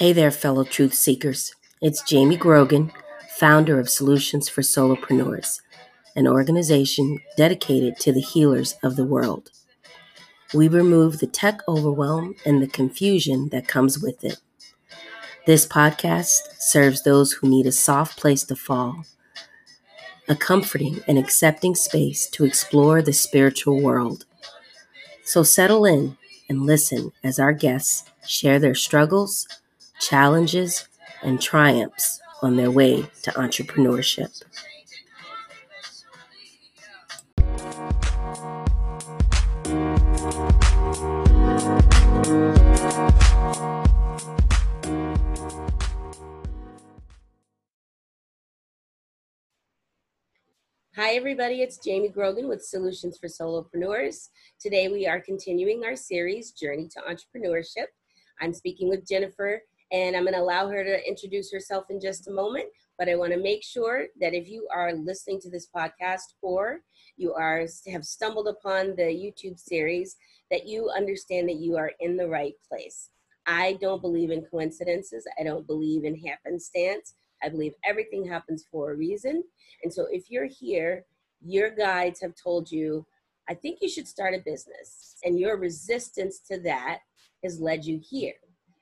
Hey there, fellow truth seekers. It's Jamie Grogan, founder of Solutions for Solopreneurs, an organization dedicated to the healers of the world. We remove the tech overwhelm and the confusion that comes with it. This podcast serves those who need a soft place to fall, a comforting and accepting space to explore the spiritual world. So settle in and listen as our guests share their struggles, challenges, and triumphs on their way to entrepreneurship. Hi, everybody. It's Jamie Grogan with Solutions for Solopreneurs. Today, we are continuing our series, Journey to Entrepreneurship. I'm speaking with Jennifer and I'm going to allow her to introduce herself in just a moment. But I want to make sure that if you are listening to this podcast or you are have stumbled upon the YouTube series, that you understand that you are in the right place. I don't believe in coincidences. I don't believe in happenstance. I believe everything happens for a reason. And so if you're here, your guides have told you, I think you should start a business. And your resistance to that has led you here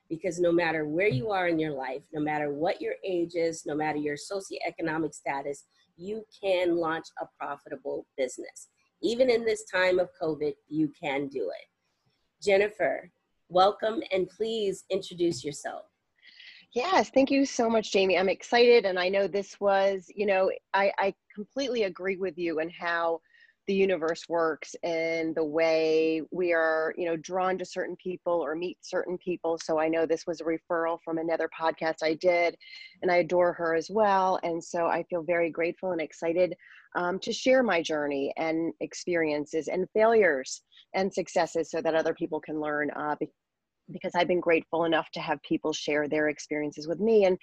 because no matter where you are in your life, no matter what your age is, no matter your socioeconomic status, you can launch a profitable business. Even in this time of COVID, you can do it. Jennifer, welcome and please introduce yourself. Yes, thank you so much, Jamie. I'm excited, and I know this was, you know, I, I completely agree with you and how the universe works and the way we are you know drawn to certain people or meet certain people. So i know this was a referral from another podcast i did and i adore her as well. And so i feel very grateful and excited um, to share my journey and experiences and failures and successes so that other people can learn uh, because i've been grateful enough to have people share their experiences with me. And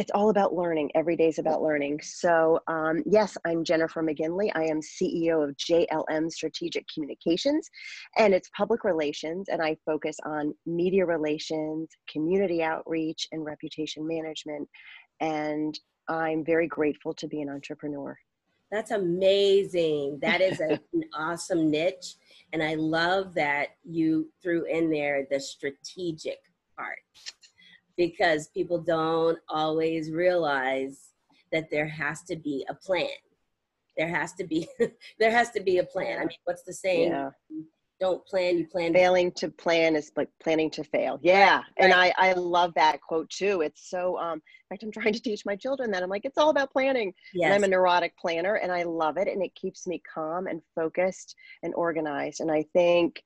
it's all about learning. Every day is about learning. So, um, yes, I'm Jennifer McGinley. I am CEO of JLM Strategic Communications, and it's public relations, and I focus on media relations, community outreach, and reputation management. And I'm very grateful to be an entrepreneur. That's amazing. That is a, an awesome niche. And I love that you threw in there the strategic part because people don't always realize that there has to be a plan. There has to be there has to be a plan. I mean, what's the saying? Yeah. Don't plan, you plan. Failing to plan is like planning to fail. Yeah. Right. And I, I love that quote too. It's so um in fact I'm trying to teach my children that. I'm like, it's all about planning. Yes. And I'm a neurotic planner and I love it and it keeps me calm and focused and organized. And I think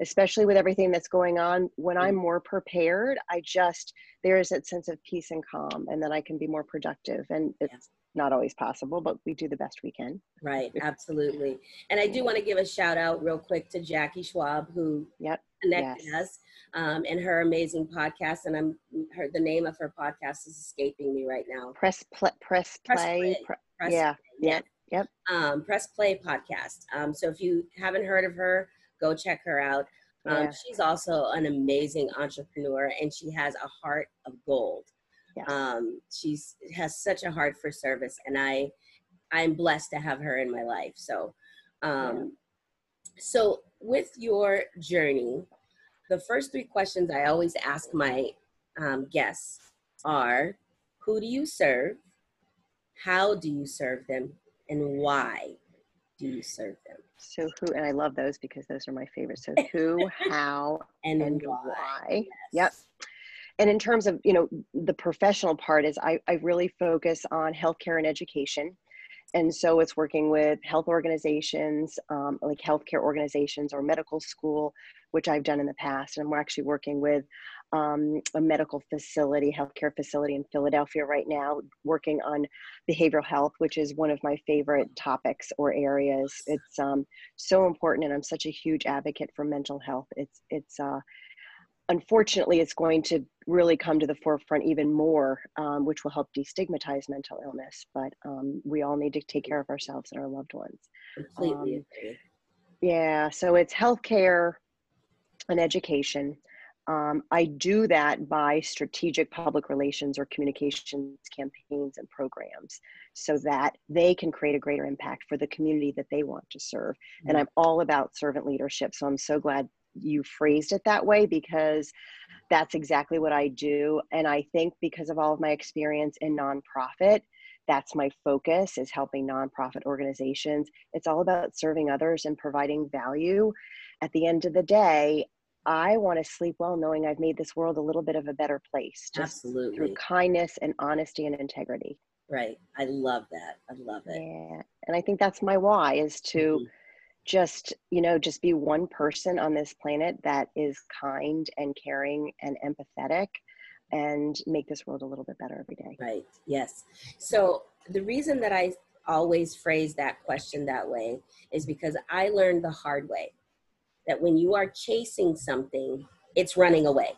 especially with everything that's going on when i'm more prepared i just there is that sense of peace and calm and then i can be more productive and it's not always possible but we do the best we can right absolutely and i do want to give a shout out real quick to jackie schwab who yep connected yes. us um, and her amazing podcast and i'm her the name of her podcast is escaping me right now press pl- press play, press play. Press yeah play. yeah Yep. Um, Press Play podcast. Um, so if you haven't heard of her, go check her out. Um, yeah. She's also an amazing entrepreneur and she has a heart of gold. Yeah. Um, she's has such a heart for service and I I'm blessed to have her in my life. So um, yeah. so with your journey, the first three questions I always ask my um, guests are who do you serve? How do you serve them? And why do you serve them? So who and I love those because those are my favorites. So who, how, and, and why. why. Yes. Yep. And in terms of you know the professional part is I, I really focus on healthcare and education. And so it's working with health organizations, um, like healthcare organizations or medical school, which I've done in the past. And we're actually working with um, a medical facility, healthcare facility in Philadelphia right now, working on behavioral health, which is one of my favorite topics or areas. It's um, so important, and I'm such a huge advocate for mental health. It's it's uh, unfortunately it's going to really come to the forefront even more, um, which will help destigmatize mental illness. But um, we all need to take care of ourselves and our loved ones. Completely um. Yeah, so it's healthcare and education um, I do that by strategic public relations or communications campaigns and programs so that they can create a greater impact for the community that they want to serve. Mm-hmm. And I'm all about servant leadership. So I'm so glad you phrased it that way because that's exactly what I do. And I think because of all of my experience in nonprofit, that's my focus is helping nonprofit organizations. It's all about serving others and providing value. At the end of the day, I want to sleep well knowing I've made this world a little bit of a better place. Just Absolutely. Through kindness and honesty and integrity. Right. I love that. I love it. Yeah. And I think that's my why is to mm-hmm. just, you know, just be one person on this planet that is kind and caring and empathetic and make this world a little bit better every day. Right. Yes. So the reason that I always phrase that question that way is because I learned the hard way that when you are chasing something, it's running away.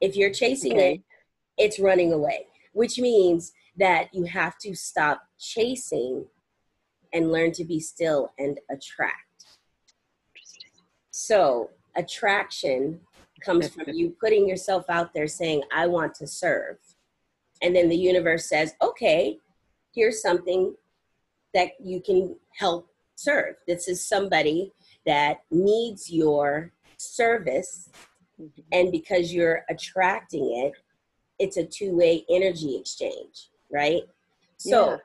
If you're chasing okay. it, it's running away, which means that you have to stop chasing and learn to be still and attract. So, attraction comes from you putting yourself out there saying, I want to serve. And then the universe says, okay, here's something that you can help serve. This is somebody that needs your service mm-hmm. and because you're attracting it it's a two-way energy exchange right so yeah.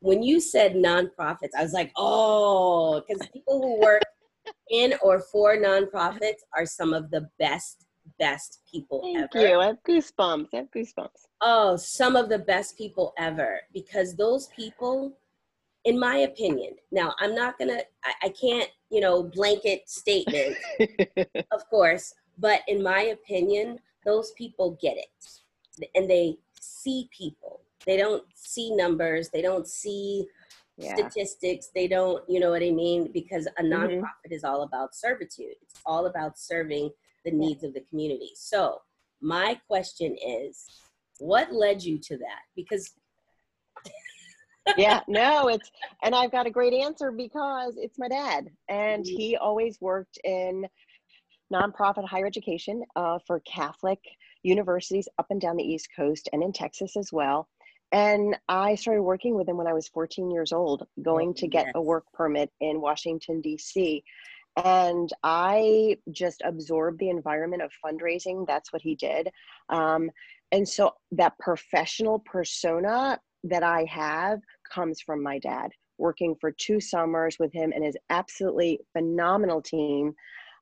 when you said nonprofits i was like oh because people who work in or for nonprofits are some of the best best people Thank ever. you. I have goosebumps. I have goosebumps. Oh, some of the best people ever because those people in my opinion now i'm not gonna i, I can't you know blanket statement of course but in my opinion those people get it and they see people they don't see numbers they don't see yeah. statistics they don't you know what i mean because a mm-hmm. nonprofit mm-hmm. is all about servitude it's all about serving the needs yeah. of the community so my question is what led you to that because yeah, no, it's, and I've got a great answer because it's my dad. And mm-hmm. he always worked in nonprofit higher education uh, for Catholic universities up and down the East Coast and in Texas as well. And I started working with him when I was 14 years old, going to get a work permit in Washington, D.C. And I just absorbed the environment of fundraising. That's what he did. Um, and so that professional persona that I have comes from my dad, working for two summers with him and his absolutely phenomenal team.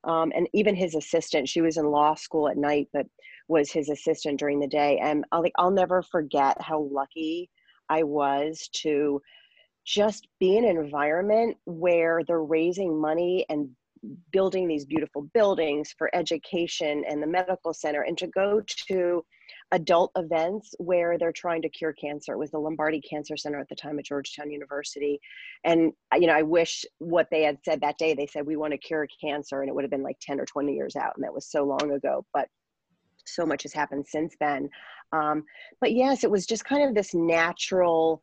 Um, and even his assistant, she was in law school at night, but was his assistant during the day. And I'll, I'll never forget how lucky I was to just be in an environment where they're raising money and building these beautiful buildings for education and the medical center and to go to adult events where they're trying to cure cancer. It was the Lombardi Cancer Center at the time at Georgetown University. And, you know, I wish what they had said that day, they said, we want to cure cancer. And it would have been like 10 or 20 years out. And that was so long ago. But so much has happened since then. Um, but yes, it was just kind of this natural,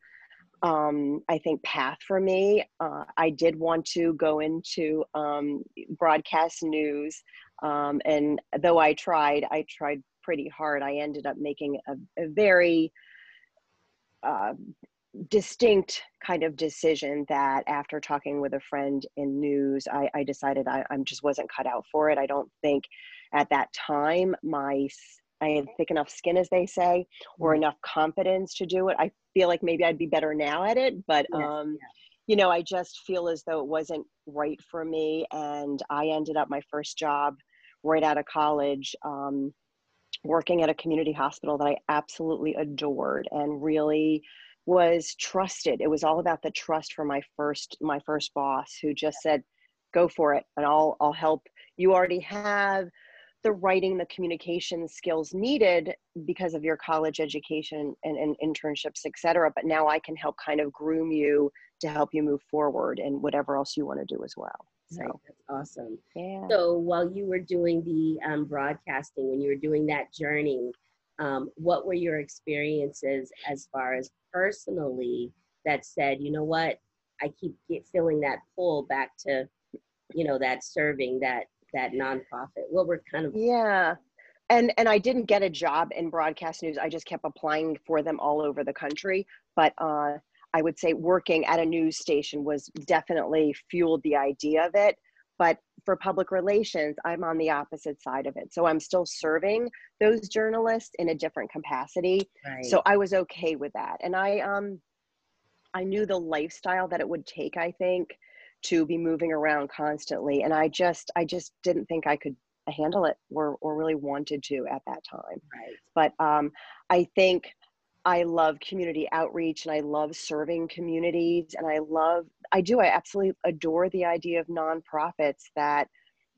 um, I think, path for me. Uh, I did want to go into um, broadcast news. Um, and though I tried, I tried pretty hard, I ended up making a, a very uh, distinct kind of decision that after talking with a friend in news, I, I decided I, I just wasn't cut out for it. I don't think at that time my I had thick enough skin, as they say, or mm-hmm. enough confidence to do it. I feel like maybe I'd be better now at it, but yes, um, yeah. you know, I just feel as though it wasn't right for me, and I ended up my first job right out of college. Um, working at a community hospital that I absolutely adored and really was trusted. It was all about the trust for my first my first boss who just said, "Go for it, and I'll I'll help. You already have the writing, the communication skills needed because of your college education and, and internships, et cetera. But now I can help kind of groom you to help you move forward and whatever else you want to do as well." That's awesome. Yeah. So while you were doing the um, broadcasting, when you were doing that journey, um, what were your experiences as far as personally that said, you know what, I keep get feeling that pull back to, you know, that serving that that nonprofit. What were kind of yeah. and and I didn't get a job in broadcast news. I just kept applying for them all over the country. But uh, I would say working at a news station was definitely fueled the idea of it. But for public relations, I'm on the opposite side of it. So I'm still serving those journalists in a different capacity. Right. So I was okay with that. And I um I knew the lifestyle that it would take, I think, to be moving around constantly. And I just I just didn't think I could handle it or or really wanted to at that time. Right. But um I think I love community outreach and I love serving communities and I love I do I absolutely adore the idea of nonprofits that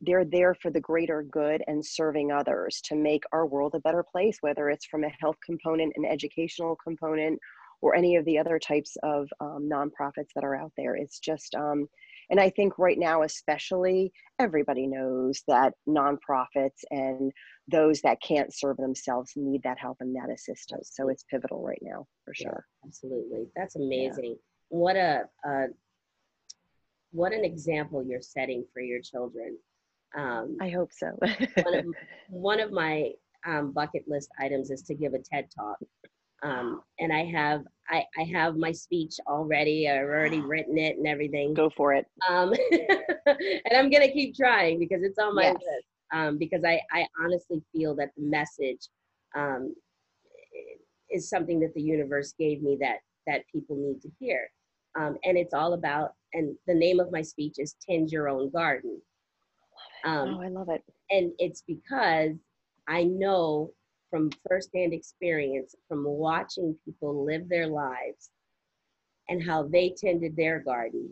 they're there for the greater good and serving others to make our world a better place whether it's from a health component an educational component or any of the other types of um, nonprofits that are out there. It's just um, and I think right now, especially, everybody knows that nonprofits and those that can't serve themselves need that help and that assistance. So it's pivotal right now, for sure. Yeah, absolutely, that's amazing. Yeah. What a uh, what an example you're setting for your children. Um, I hope so. one, of, one of my um, bucket list items is to give a TED talk. Um, and I have I, I have my speech already. I've already written it and everything. Go for it. Um, and I'm gonna keep trying because it's on my yes. list. Um, because I, I honestly feel that the message um, is something that the universe gave me that that people need to hear. Um, and it's all about and the name of my speech is tend your own garden. Um, oh, I love it. And it's because I know from firsthand experience from watching people live their lives and how they tended their garden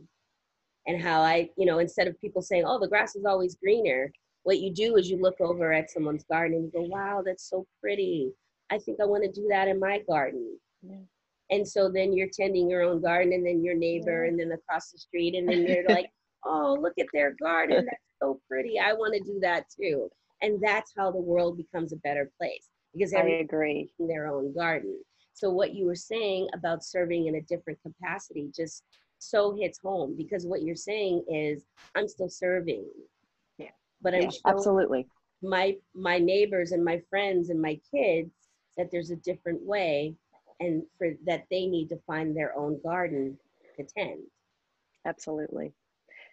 and how I, you know, instead of people saying, oh, the grass is always greener, what you do is you look over at someone's garden and you go, wow, that's so pretty. I think I want to do that in my garden. Yeah. And so then you're tending your own garden and then your neighbor yeah. and then across the street and then you're like, oh, look at their garden. That's so pretty. I want to do that too. And that's how the world becomes a better place because I agree in their own garden. So what you were saying about serving in a different capacity just so hits home because what you're saying is I'm still serving. Yeah. But I'm yeah, absolutely my my neighbors and my friends and my kids that there's a different way and for that they need to find their own garden to tend. Absolutely.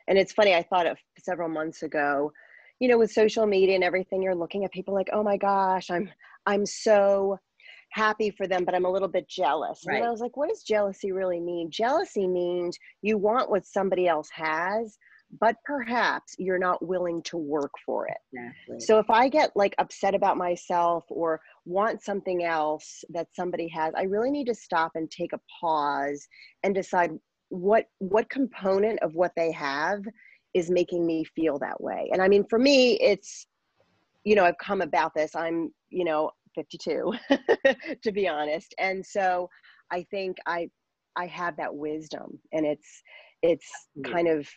And it's funny, I thought of several months ago, you know, with social media and everything, you're looking at people like, oh my gosh, I'm I'm so happy for them, but I'm a little bit jealous. Right. And I was like, what does jealousy really mean? Jealousy means you want what somebody else has, but perhaps you're not willing to work for it. Exactly. So if I get like upset about myself or want something else that somebody has, I really need to stop and take a pause and decide what what component of what they have is making me feel that way. And I mean for me it's you know, I've come about this. I'm, you know, 52 to be honest and so i think i i have that wisdom and it's it's kind of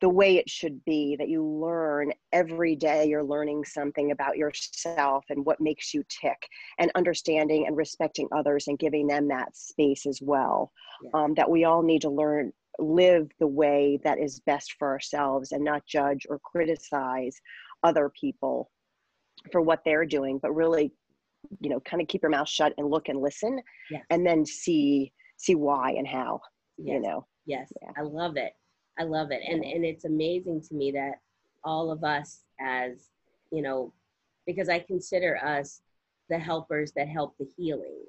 the way it should be that you learn every day you're learning something about yourself and what makes you tick and understanding and respecting others and giving them that space as well yeah. um, that we all need to learn live the way that is best for ourselves and not judge or criticize other people for what they're doing but really you know kind of keep your mouth shut and look and listen yes. and then see see why and how yes. you know? Yes. Yeah. i love it. I love it. And and it's amazing to me that all of us as you know because i consider us the helpers that help the healing.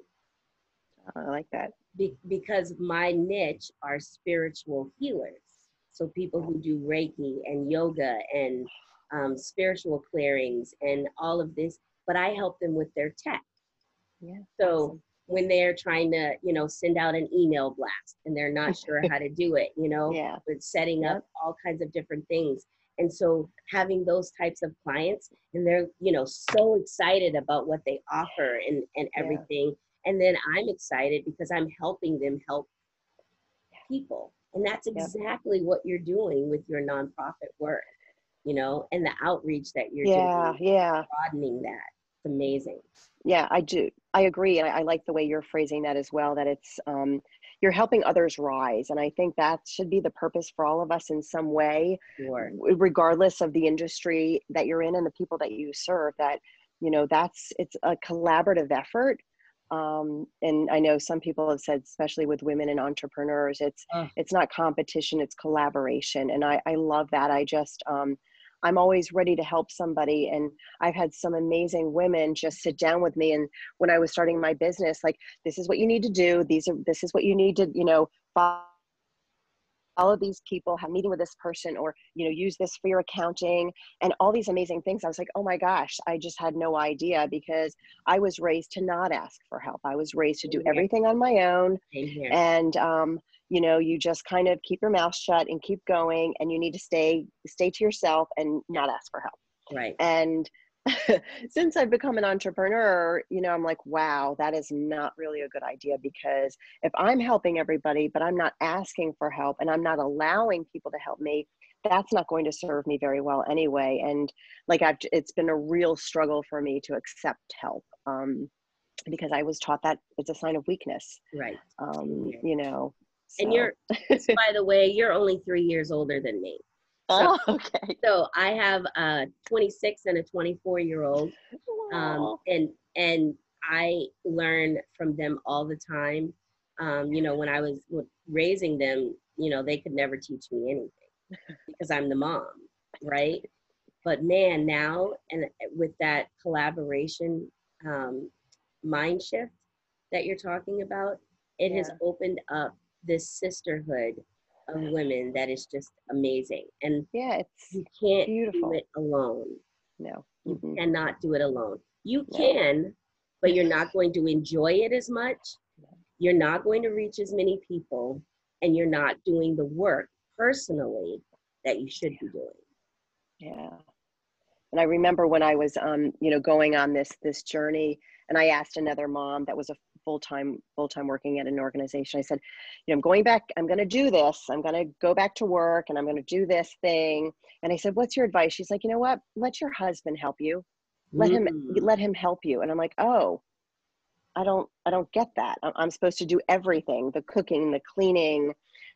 I like that. Be- because my niche are spiritual healers. So people who do reiki and yoga and um, spiritual clearings and all of this but I help them with their tech. Yeah. So when they're trying to, you know, send out an email blast and they're not sure how to do it, you know, yeah. with setting yep. up all kinds of different things. And so having those types of clients and they're, you know, so excited about what they offer and, and everything. Yeah. And then I'm excited because I'm helping them help people. And that's exactly what you're doing with your nonprofit work you know, and the outreach that you're yeah, doing, yeah, broadening that. Amazing. Yeah, I do. I agree. I, I like the way you're phrasing that as well. That it's um, you're helping others rise, and I think that should be the purpose for all of us in some way, sure. regardless of the industry that you're in and the people that you serve. That you know that's it's a collaborative effort um, and i know some people have said especially with women and entrepreneurs it's uh. it's not competition it's collaboration and i i love that i just um, i'm always ready to help somebody and i've had some amazing women just sit down with me and when i was starting my business like this is what you need to do. These are this is what you need to you know follow follow these people have a meeting with this person or you know use this for your accounting and all these amazing things. I was like oh my gosh i just had no idea because i was raised to not ask for help. I was raised to do everything on my own and um, you know you just kind of keep your mouth shut and keep going and you need to stay stay to yourself and not ask for help right and since I've become an entrepreneur, you know, I'm like, wow, that is not really a good idea because if I'm helping everybody, but I'm not asking for help and I'm not allowing people to help me, that's not going to serve me very well anyway. And like, I've, it's been a real struggle for me to accept help um, because I was taught that it's a sign of weakness. Right. Um, you know. So. And you're, by the way, you're only three years older than me. So, oh, okay. So I have a 26 and a 24 year old, um, and and I learn from them all the time. Um, you know, when I was raising them, you know, they could never teach me anything because I'm the mom, right? But man, now and with that collaboration um, mind shift that you're talking about, it yeah. has opened up this sisterhood of women that is just amazing. And yeah, it's you can't beautiful. do it alone. No, you mm-hmm. cannot do it alone. You no. can, but you're not going to enjoy it as much. You're not going to reach as many people, and you're not doing the work personally that you should be doing. Yeah. And I remember when I was, um, you know, going on this this journey, and I asked another mom that was a full time full time working at an organization. I said, you know, I'm going back. I'm going to do this. I'm going to go back to work, and I'm going to do this thing. And I said, what's your advice? She's like, you know what? Let your husband help you. Let mm. him let him help you. And I'm like, oh, I don't I don't get that. I'm supposed to do everything: the cooking, the cleaning,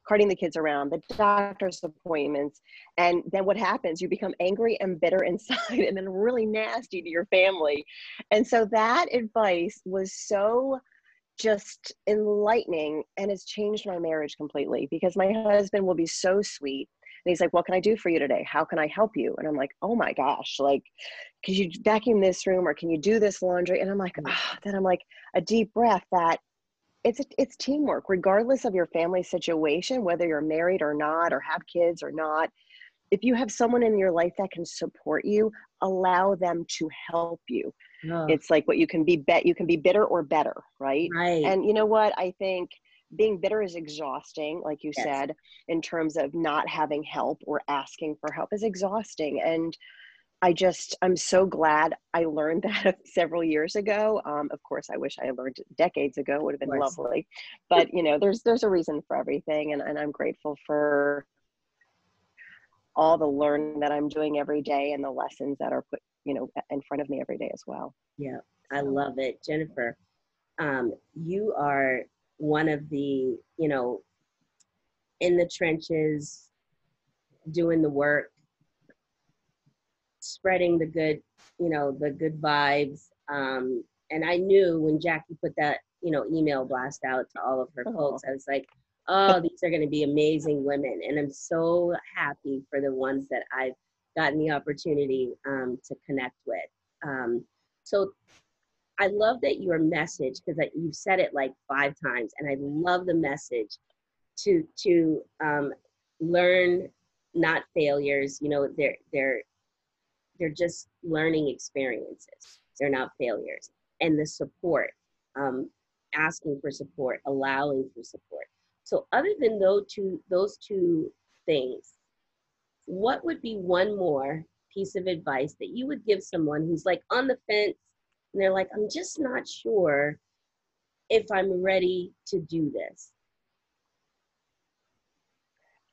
carting the kids around, the doctor's appointments. And then what happens? You become angry and bitter inside and then really nasty to your family. And so that advice was so just enlightening and has changed my marriage completely because my husband will be so sweet and he's like what can i do for you today? How can i help you? And i'm like oh my gosh like can you vacuum this room or can you do this laundry? And i'm like oh, then i'm like a deep breath that it's it's teamwork regardless of your family situation whether you're married or not or have kids or not if you have someone in your life that can support you allow them to help you oh. it's like what you can be bet you can be bitter or better right right and you know what i think being bitter is exhausting like you yes. said in terms of not having help or asking for help is exhausting and I just, I'm so glad I learned that several years ago. Um, of course, I wish I had learned it decades ago, would have been lovely. But, you know, there's, there's a reason for everything. And, and I'm grateful for all the learning that I'm doing every day and the lessons that are put, you know, in front of me every day as well. Yeah, I love it. Jennifer, um, you are one of the, you know, in the trenches, doing the work, spreading the good, you know, the good vibes. Um, and I knew when Jackie put that, you know, email blast out to all of her oh. folks, I was like, oh, these are going to be amazing women. And I'm so happy for the ones that I've gotten the opportunity um, to connect with. Um, so I love that your message, because you've said it like five times, and I love the message to to um, learn not failures. You know, they're they're they're just learning experiences. They're not failures. And the support, um, asking for support, allowing for support. So other than those two, those two things, what would be one more piece of advice that you would give someone who's like on the fence and they're like, I'm just not sure if I'm ready to do this?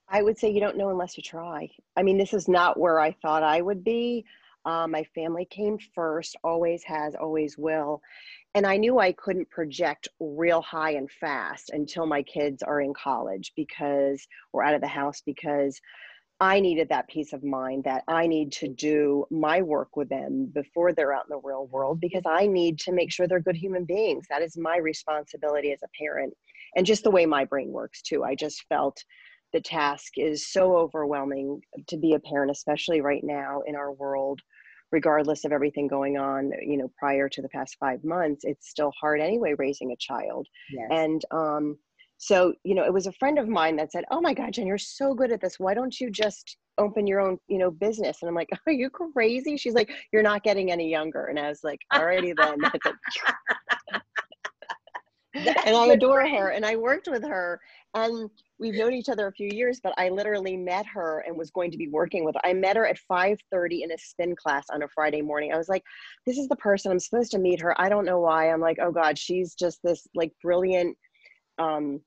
I would say you don't know unless you try. I mean, this is not where I thought I would be. Um, my family came first, always has, always will. And I knew I couldn't project real high and fast until my kids are in college because, or out of the house because I needed that peace of mind that I need to do my work with them before they're out in the real world because I need to make sure they're good human beings. That is my responsibility as a parent. And just the way my brain works too. I just felt the task is so overwhelming to be a parent, especially right now in our world, regardless of everything going on, you know, prior to the past five months. It's still hard anyway raising a child. Yes. And um so, you know, it was a friend of mine that said, Oh my God, Jen, you're so good at this. Why don't you just open your own, you know, business? And I'm like, Are you crazy? She's like, You're not getting any younger. And I was like, Alrighty then. And I adore her. And I worked with her. And we've known each other a few years, but I literally met her and was going to be working with her. I met her at 5:30 in a spin class on a Friday morning. I was like, this is the person I'm supposed to meet her. I don't know why. I'm like, oh God, she's just this like brilliant um,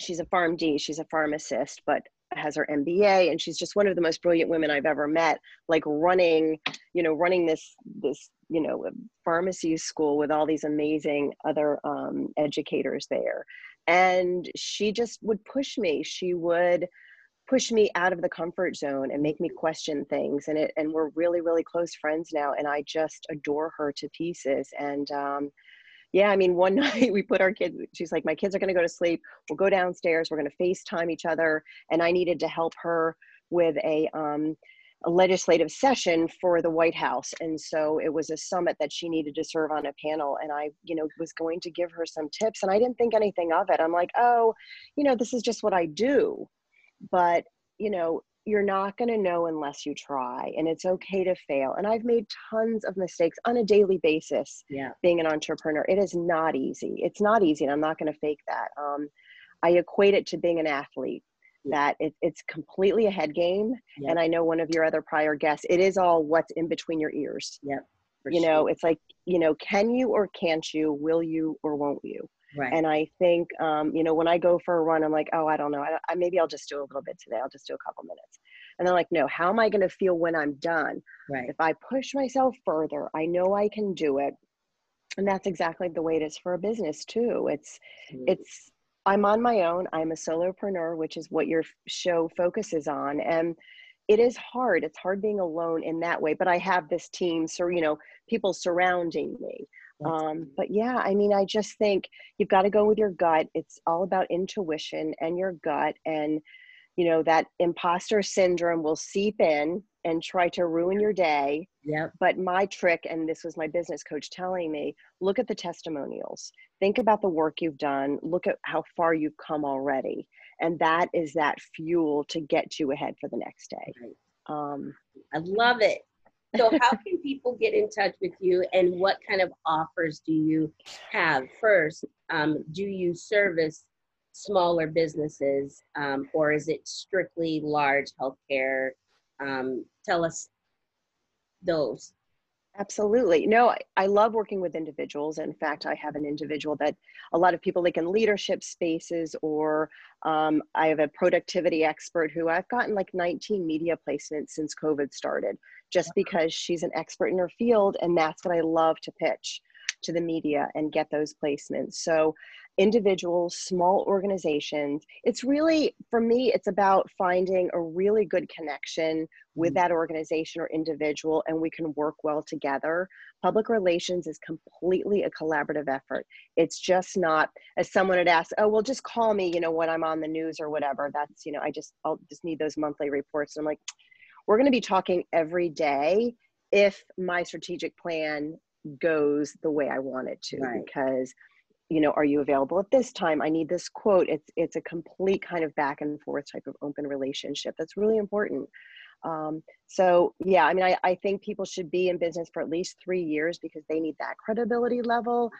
she's a PharmD, she's a pharmacist, but has her MBA, and she's just one of the most brilliant women I've ever met. Like running, you know, running this this you know pharmacy school with all these amazing other um, educators there, and she just would push me. She would push me out of the comfort zone and make me question things and it and we're really really close friends now and i just adore her to pieces and um, yeah, I mean, one night we put our kids, she's like, my kids are going to go to sleep. We'll go downstairs. We're going to FaceTime each other. And I needed to help her with a, um, a legislative session for the White House. And so it was a summit that she needed to serve on a panel. And I, you know, was going to give her some tips and I didn't think anything of it. I'm like, oh, you know, this is just what I do. But, you know, you're not going to know unless you try and it's okay to fail and i've made tons of mistakes on a daily basis yeah. being an entrepreneur. It is not easy. It's not easy and i'm not going to fake that um, i equate it to being an athlete that it, it's completely a head game and i know one of your other prior guests it is all what's in between your ears yeah you sure. know it's like you know can you or can't you will you or won't you Right. And I think, um, you know, when I go for a run, I'm like, oh, I don't know. I, I, maybe I'll just do a little bit today. I'll just do a couple minutes. And they're like, no, how am I going to feel when I'm done? Right. If I push myself further, I know I can do it. And that's exactly the way it is for a business too. It's, mm-hmm. it's, I'm on my own. I'm a solopreneur, which is what your show focuses on. And it is hard. It's hard being alone in that way, but I have this team, so, you know, people surrounding me um, but yeah, I mean, I just think you've got to go with your gut. It's all about intuition and your gut. And, you know, that imposter syndrome will seep in and try to ruin your day. Yeah. But my trick, and this was my business coach telling me, look at the testimonials. Think about the work you've done. Look at how far you've come already. And that is that fuel to get you ahead for the next day. Right. Um, I love it. So, how can people get in touch with you, and what kind of offers do you have? First, um, do you service smaller businesses, um, or is it strictly large healthcare? Um, tell us those. Absolutely. No, I, I, love working with individuals. In fact, I have an individual that a lot of people like in leadership spaces, or um, I have a productivity expert who I've gotten like 19 media placements since COVID started, just because she's an expert in her field. And that's what I love to pitch to the media and get those placements. So individuals, small organizations. It's really, for me, it's about finding a really good connection with mm-hmm. that organization or individual, and we can work well together. Public relations is completely a collaborative effort. It's just not, as someone had asked, oh, well, just call me, you know, when I'm on the news or whatever. That's, you know, I just, I'll just need those monthly reports. And I'm like, we're going to be talking every day if my strategic plan goes the way I want it to, right. because you know are you available at this time? I need this quote. It's it's a complete kind of back and forth type of open relationship that's really important. Um, so yeah i mean I, I think people should be in business for at least three years because they need that credibility level.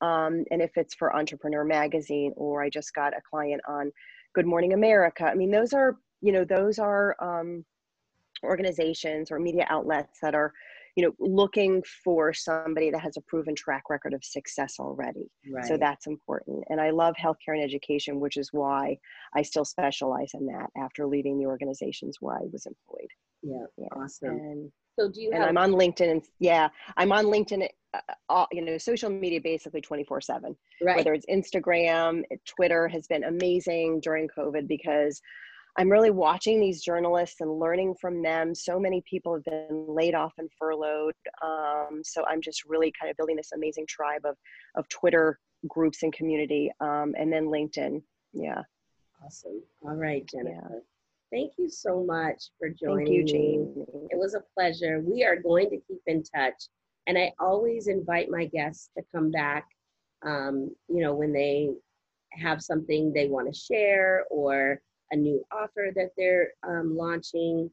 Um, and if it's for entrepreneur magazine or i just got a client on good morning america i mean those are you know those are um, organizations or media outlets that are you know looking for somebody that has a proven track record of success already right. so that's important and i love healthcare and education which is why i still specialize in that after leading the organizations where i was employed yeah, yeah. awesome and, so do you and have- i'm on linkedin and yeah i'm on linkedin uh, all, you know social media basically 24 7 right. whether it's instagram twitter has been amazing during covid because I'm really watching these journalists and learning from them. So many people have been laid off and furloughed. Um, so I'm just really kind of building this amazing tribe of, of Twitter groups and community um, and then LinkedIn. Yeah. Awesome. All right, Jennifer. Yeah. Thank you so much for joining Thank you, Jane. me. It was a pleasure. We are going to keep in touch. And I always invite my guests to come back, um, you know, when they have something they want to share or a new offer that they're um, launching.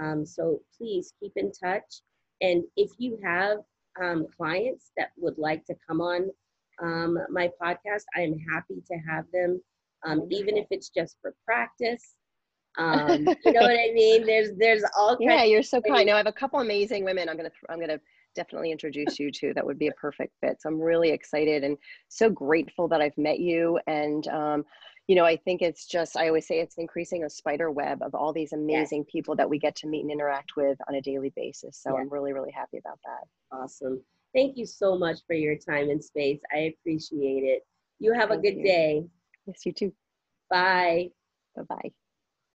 Um, so please keep in touch. And if you have um, clients that would like to come on um, my podcast, I am happy to have them, um, even if it's just for practice. Um, you know what I mean? There's there's all yeah. You're so kind. Now I have a couple amazing women. I'm gonna I'm gonna definitely introduce you to that would be a perfect fit. So I'm really excited and so grateful that I've met you. And um, you know, I think it's just I always say it's increasing a spider web of all these amazing yes. people that we get to meet and interact with on a daily basis. So yes. I'm really really happy about that. Awesome. Thank you so much for your time and space. I appreciate it. You have Thank a good you. day. Yes, you too. Bye. Bye bye.